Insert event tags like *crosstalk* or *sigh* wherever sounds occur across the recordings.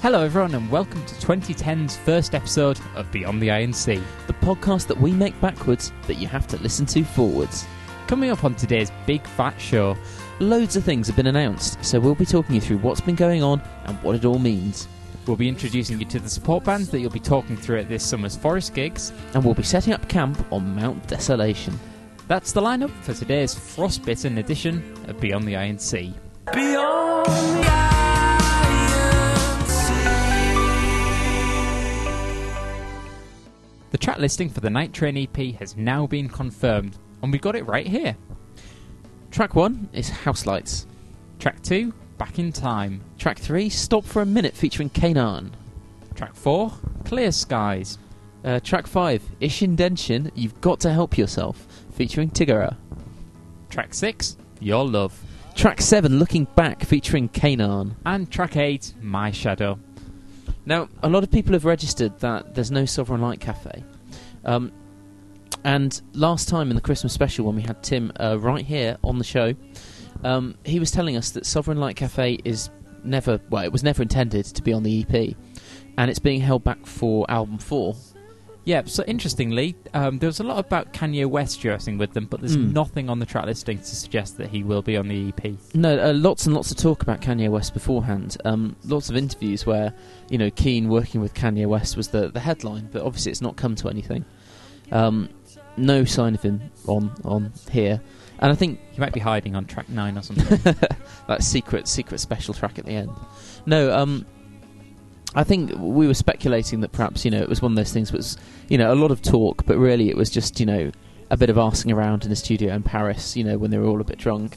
Hello, everyone, and welcome to 2010's first episode of Beyond the Iron Sea. the podcast that we make backwards that you have to listen to forwards. Coming up on today's big fat show, Loads of things have been announced, so we'll be talking you through what's been going on and what it all means. we'll be introducing you to the support bands that you'll be talking through at this summer's Forest gigs. And we'll be setting up camp on Mount Desolation. That's the lineup for today's frostbitten edition of Beyond the Iron Sea. The track listing for the Night Train EP has now been confirmed, and we've got it right here. Track 1 is House Lights. Track 2, Back in Time. Track 3, Stop for a Minute featuring K'naan. Track 4, Clear Skies. Uh, track 5, Ishin Denshin, You've Got to Help Yourself featuring Tigarah. Track 6, Your Love. Track 7, Looking Back featuring K'naan. And track 8, My Shadow. Now, a lot of people have registered that there's no Sovereign Light Cafe. Um, and last time in the Christmas special, when we had Tim uh, right here on the show, um, he was telling us that Sovereign Light Cafe is never, well, it was never intended to be on the EP. And it's being held back for album four. Yeah, so interestingly, um, there was a lot about Kanye West dressing with them, but there's Mm. nothing on the track listing to suggest that he will be on the EP. No, uh, lots and lots of talk about Kanye West beforehand. Um, lots of interviews where, you know, Keane working with Kanye West was the, the headline, but obviously it's not come to anything. Um, no sign of him on on here, and I think He might be hiding on track 9 or something. *laughs* that secret secret special track at the end. No, um, I think we were speculating that perhaps you know it was one of those things. Was you know a lot of talk, but really it was just you know a bit of asking around in the studio in Paris. You know when they were all a bit drunk,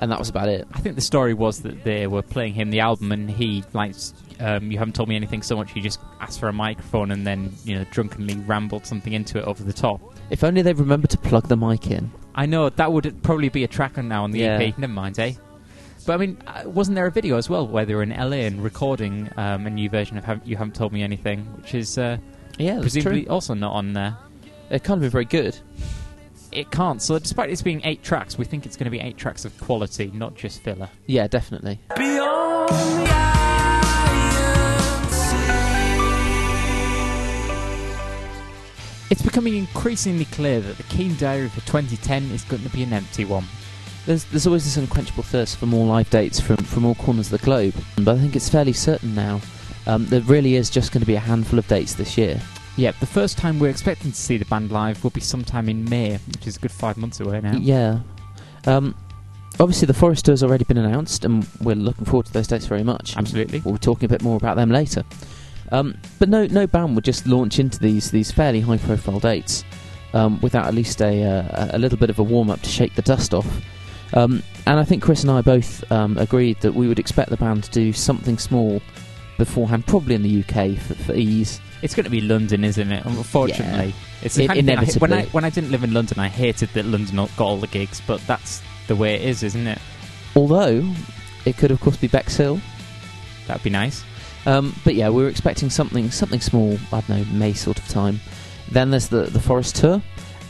and that was about it. I think the story was that they were playing him the album and he, like, um, you haven't told me anything so much, he just asked for a microphone and then, you know, drunkenly rambled something into it over the top. If only they remember to plug the mic in. I know that would probably be a track on now on the Yeah. EP. Never mind, eh? But I mean, uh, wasn't there a video as well where they were in LA and recording um, a new version of Hav- "You Haven't Told Me Anything," which is uh, Yeah, presumably true. also not on there. It can't be very good. It can't. So, despite this being eight tracks, we think it's going to be eight tracks of quality, not just filler. Yeah, definitely. It's becoming increasingly clear that the Keane Diary for 2010 is going to be an empty one. There's there's always this unquenchable thirst for more live dates from from all corners of the globe, but I think it's fairly certain now. Um, there really is just going to be a handful of dates this year. Yep, the first time we're expecting to see the band live will be sometime in May, which is a good five months away now. Yeah. Um, obviously, the Forest has already been announced, and we're looking forward to those dates very much. Absolutely. We'll be talking a bit more about them later. Um, but no, no band would just launch into these these fairly high profile dates um, without at least a, uh, a little bit of a warm up to shake the dust off. Um, and I think Chris and I both um, agreed that we would expect the band to do something small beforehand, probably in the UK for, for ease. It's going to be London, isn't it? Unfortunately, it's the I- kind of thing I when I when I didn't live in London, I hated that London got all the gigs, but that's the way it is, isn't it? Although it could, of course, be Bexhill. That'd be nice. Um, but yeah, we were expecting something something small. I don't know, May sort of time. Then there's the the Forest tour,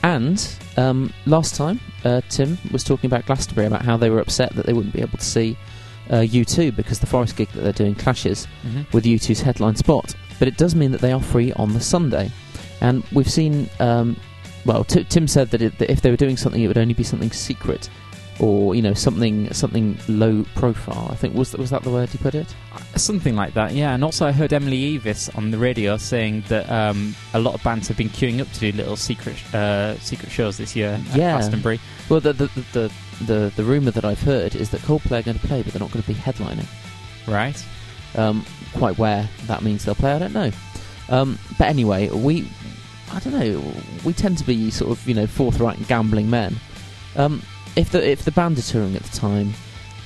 and um, last time uh, Tim was talking about Glastonbury about how they were upset that they wouldn't be able to see uh, U2 because the Forest gig that they're doing clashes Mm-hmm. with U2's headline spot. But it does mean that they are free on the Sunday, and we've seen. Um, well, T- Tim said that, it, that if they were doing something, it would only be something secret, or you know, something something low profile. I think was that, was that the word he put it? Something like that, yeah. And also, I heard Emily Eavis on the radio saying that um, a lot of bands have been queuing up to do little secret uh, secret shows this year at Yeah. Glastonbury. Well, the the the the, the, the rumor that I've heard is that Coldplay are going to play, but they're not going to be headlining. Right? Um, quite where that means they'll play, I don't know. Um, but anyway, we, I don't know, we tend to be sort of you know forthright and gambling men. Um, if the if the band are touring at the time,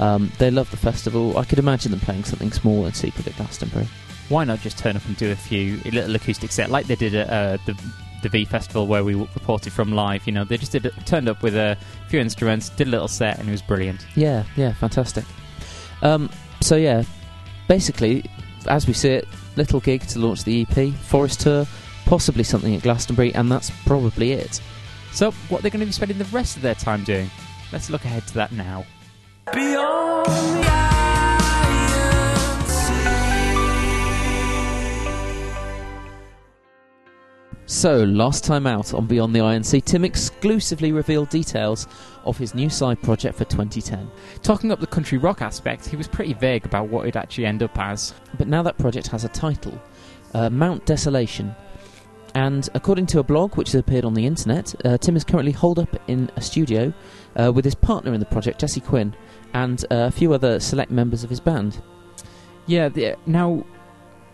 um, they love the festival. I could imagine them playing something small and secret at Glastonbury. Why not just turn up and do a few a little acoustic set like they did at uh, the the V Festival where we reported from live? You know, they just did turned up with a few instruments, did a little set, and it was brilliant. Yeah, yeah, fantastic. Um, so yeah, basically, as we see it, little gig to launch the EP, Forest Tour, possibly something at Glastonbury, and that's probably it. So, what they're going to be spending the rest of their time doing? Let's look ahead to that now. So, last time out on Beyond the Iron Sea, Tim exclusively revealed details of his new side project for 2010. Talking up the country rock aspect, he was pretty vague about what it'd actually end up as. But now that project has a title uh, Mount Desolation and according to a blog which has appeared on the internet, uh, Tim is currently holed up in a studio uh, with his partner in the project, Jesse Quin, and uh, a few other select members of his band. Yeah, the, now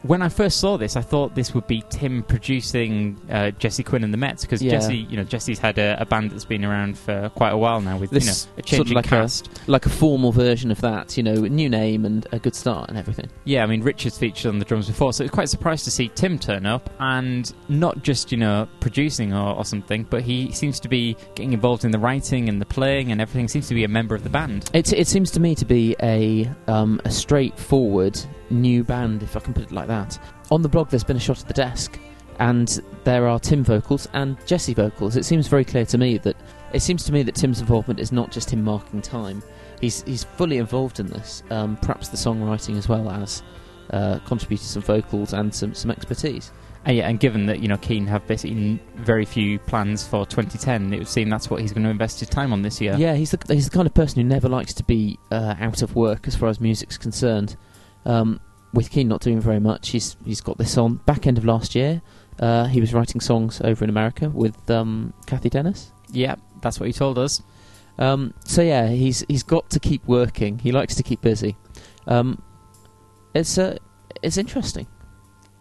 when I first saw this, I thought this would be Tim producing uh, Jesse Quin and the Mets because Yeah. Jesse, you know, Jesse's had a, a band that's been around for quite a while now with This you know a sort of changing like a- cast. Like a formal version of that, you know, new name and a good start and everything. Yeah, I mean Richard's featured on the drums before, so I was quite surprised to see Tim turn up and not just you know producing or, or something, but he seems to be getting involved in the writing and the playing and everything. Seems to be a member of the band. It, it seems to me to be a um, a straightforward new band, if I can put it like that. On the blog, there's been a shot of the desk, and there are Tim vocals and Jesse vocals. It seems very clear to me that it seems to me that Tim's involvement is not just him marking time. He's he's fully involved in this. Um, perhaps the songwriting as well as uh, contributed some vocals and some some expertise. And yeah, and given that you know Keane have basically very few plans for 2010, it would seem that's what he's going to invest his time on this year. Yeah, he's the he's the kind of person who never likes to be uh, out of work as far as music's concerned. Um, with Keane not doing very much, he's he's got this on back end of last year. Uh, he was writing songs over in America with um, Cathy Dennis. yeah, that's what he told us. Um, so yeah, he's he's got to keep working. He likes to keep busy. Um, it's uh, it's interesting.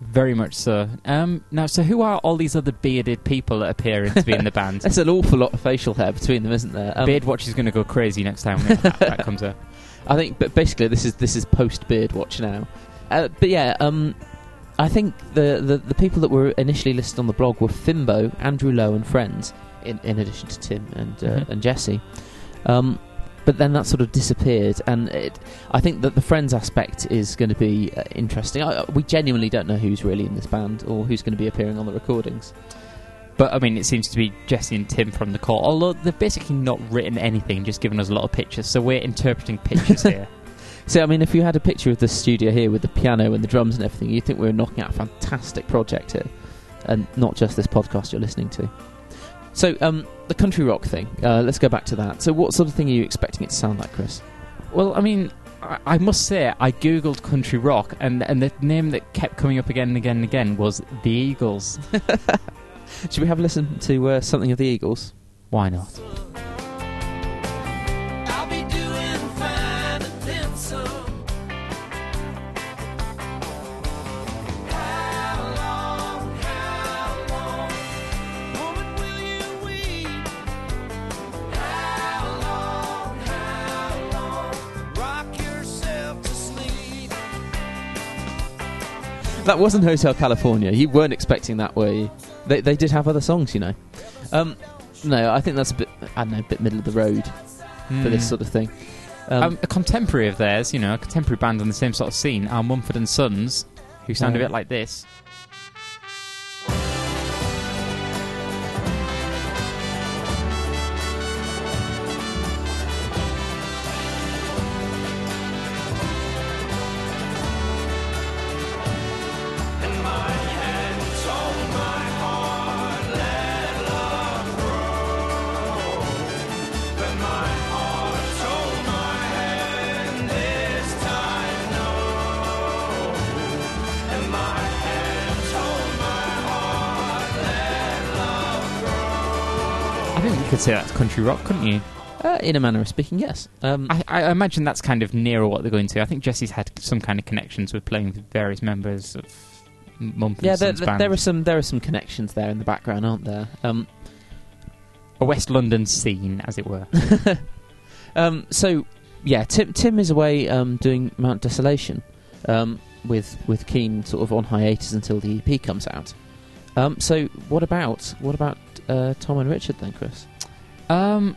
Very much so. Um, now, so who are all these other bearded people that appearing to be in the *laughs* band? There's an awful lot of facial hair between them, isn't there? Um, Beard Watch is going to go crazy next time that, that comes out. I think, but basically, this is this is post beard watch now. Uh, but yeah, um, I think the, the the people that were initially listed on the blog were Fimbo, Andrew Lowe, and friends. In in addition to Tim and uh, Mhm. and Jesse, um, but then that sort of disappeared. And it, I think that the friends aspect is going to be uh, interesting. I, we genuinely don't know who's really in this band or who's going to be appearing on the recordings. But I mean, it seems to be Jesse and Tim from the core. Although they've basically not written anything, just given us a lot of pictures. So we're interpreting pictures here. *laughs* So I mean, if you had a picture of the studio here with the piano and the drums and everything, you'd think we were knocking out a fantastic project here, and not just this podcast you're listening to. So um, the country rock thing. Uh, let's go back to that. So what sort of thing are you expecting it to sound like, Chris? Well, I mean, I, I must say, I googled country rock, and and the name that kept coming up again and again and again was the Eagles. *laughs* Should we have a listen to uh, something of the Eagles? Why not? I'll be doing fine and then some. How long, how long, woman, will you weep? How long, how long, rock yourself to sleep? That wasn't Hotel California. You weren't expecting that, were you? They they did have other songs, you know. Um, no, I think that's a bit I don't know, a bit middle of the road for this Hmm. sort of thing. Um, Um, a contemporary of theirs, you know, a contemporary band on the same sort of scene, are Mumford and Sons, who sound a bit like this. Think you could say that's country rock, couldn't you? uh, in a manner of speaking, yes. Um, I, I imagine that's kind of nearer what they're going to. I think Jesse's had some kind of connections with playing with various members of Mumford yeah, and there, there, there are some there are some connections there in the background, aren't there? Um, a West London scene, as it were. *laughs* um, so yeah, Tim Tim is away um, doing Mount Desolation um, with with Keane sort of on hiatus until the EP comes out. Um, so what about what about uh, Tom and Richard then, Chris? Um,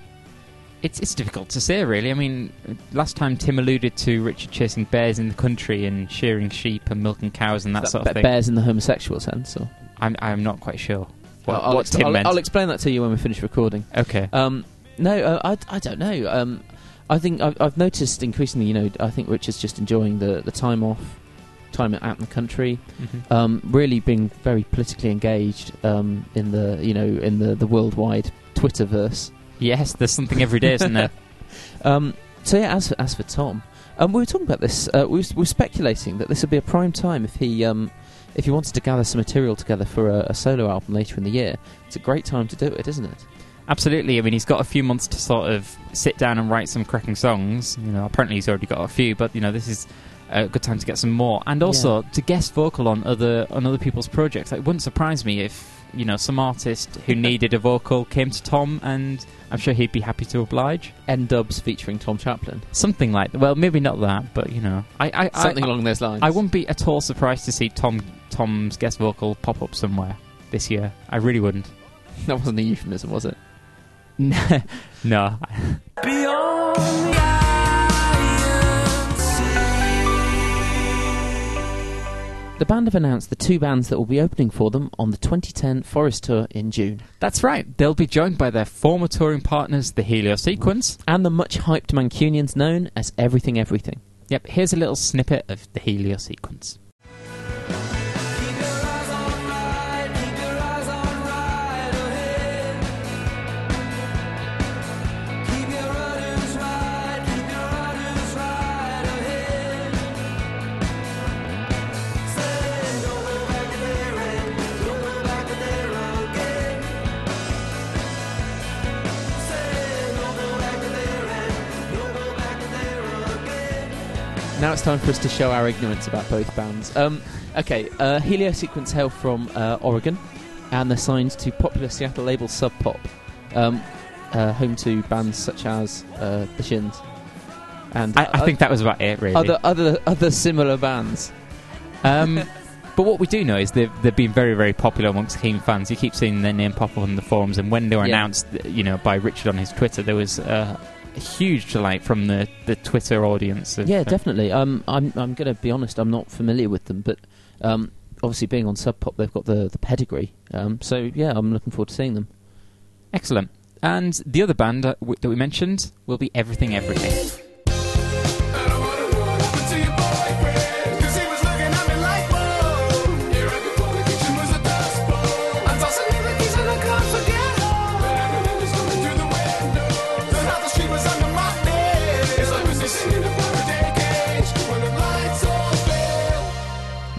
it's it's difficult to say, really. I mean, last time Tim alluded to Richard chasing bears in the country and shearing sheep and milking cows and that sort be- of thing. bears in the homosexual sense, or I'm I'm not quite sure what, I'll, what Tim I'll, meant. I'll explain that to you when we finish recording. okay. Um, no, uh, I, I don't know. Um, I think I've, I've noticed increasingly. You know, I think Richard's just enjoying the, the time off time out in the country, Mhm. um, really being very politically engaged um, in the you know in the the worldwide Twitterverse. Yes, there's something every day, isn't there? *laughs* Um, so yeah, as as for Tom, um, we were talking about this. Uh, we, was, we were speculating that this would be a prime time if he um, if he wanted to gather some material together for a, a solo album later in the year. It's a great time to do it, isn't it? Absolutely. I mean, he's got a few months to sort of sit down and write some cracking songs. You know, apparently he's already got a few, but you know, this is a good time to get some more, and also to guest vocal on other on other people's projects. It wouldn't surprise me if you know some artist who *laughs* needed a vocal came to Tom, and I'm sure he'd be happy to oblige. N-Dubz featuring Tom Chaplin, Something like well, maybe not that, but you know, I, I something I, along those lines. I wouldn't be at all surprised to see Tom Tom's guest vocal pop up somewhere this year. I really wouldn't. That wasn't a euphemism, was it? *laughs* no, *laughs* Beyond The band have announced the two bands that will be opening for them on the 2010 Forest Tour in June, That's right. They'll be joined by their former touring partners, the Helio Sequence. and the much hyped Mancunians known as Everything Everything. Yep, here's a little snippet of the Helio Sequence. Now it's time for us to show our ignorance about both bands. Um, okay, uh, Helio Sequence hail from uh, Oregon, and they're signed to popular Seattle label Sub Pop, um, uh, home to bands such as uh, The Shins. And I, I think that was about it, really. other other other similar bands. Um, *laughs* but what we do know is they've, they've been very, very popular amongst Keane fans. You keep seeing their name pop up on the forums, and when they were Yeah. announced, you know, by Richard on his Twitter, there was uh, huge delight from the, the Twitter audience. Of, Yeah, definitely. Um, I'm I'm going to be honest. I'm not familiar with them, but um, obviously being on Sub Pop, they've got the the pedigree. Um, so yeah, I'm looking forward to seeing them. Excellent. And the other band uh, that we mentioned will be Everything Everything.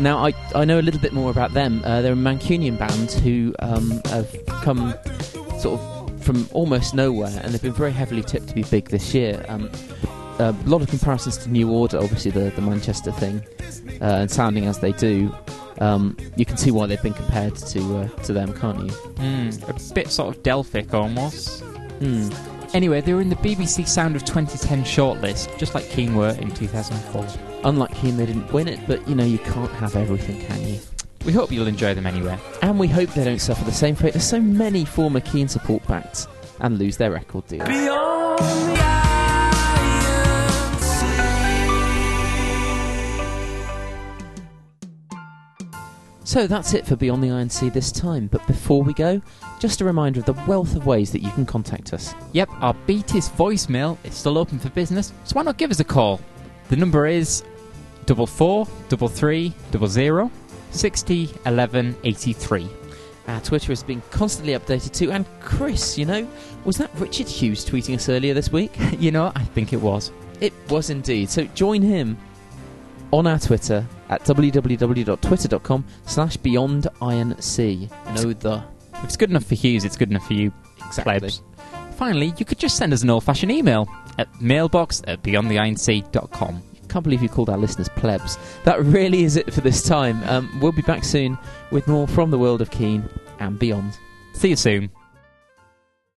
Now, I, I know a little bit more about them. Uh, they're a Mancunian band who um, have come sort of from almost nowhere, and they've been very heavily tipped to be big this year. Um, a lot of comparisons to New Order, obviously the, the Manchester thing, uh, and sounding as they do. Um, you can see why they've been compared to uh, to them, can't you? Mm, a bit sort of Delphic almost. Hmm. Anyway, they were in the BBC Sound of 2010 shortlist, just like Keane were in 2004. Unlike and they didn't win it, but you know you can't have everything, can you? We hope you'll enjoy them anyway. And we hope they don't suffer the same fate as so many former Keane support backs and lose their record deal. Beyond the. So that's it for Beyond the Iron Sea this time. But before we go, just a reminder of the wealth of ways that you can contact us. Yep, our Beatis voicemail is still open for business, so why not give us a call? The number is double four double three double zero sixty eleven eighty three. Our Twitter has been constantly updated too. And Chris, you know, was that Richard Hughes tweeting us earlier this week? *laughs* You know, I think it was. It was indeed. So join him on our Twitter at www.twitter.com slash beyond iron sea. No the. If it's good enough for Hughes, it's good enough for you. Exactly. Plebs. Finally, you could just send us an old fashioned email at mailbox at beyondtheironsea.com. Can't believe you called our listeners plebs. That really is it for this time. Um, we'll be back soon with more from the world of Keane and beyond. See you soon.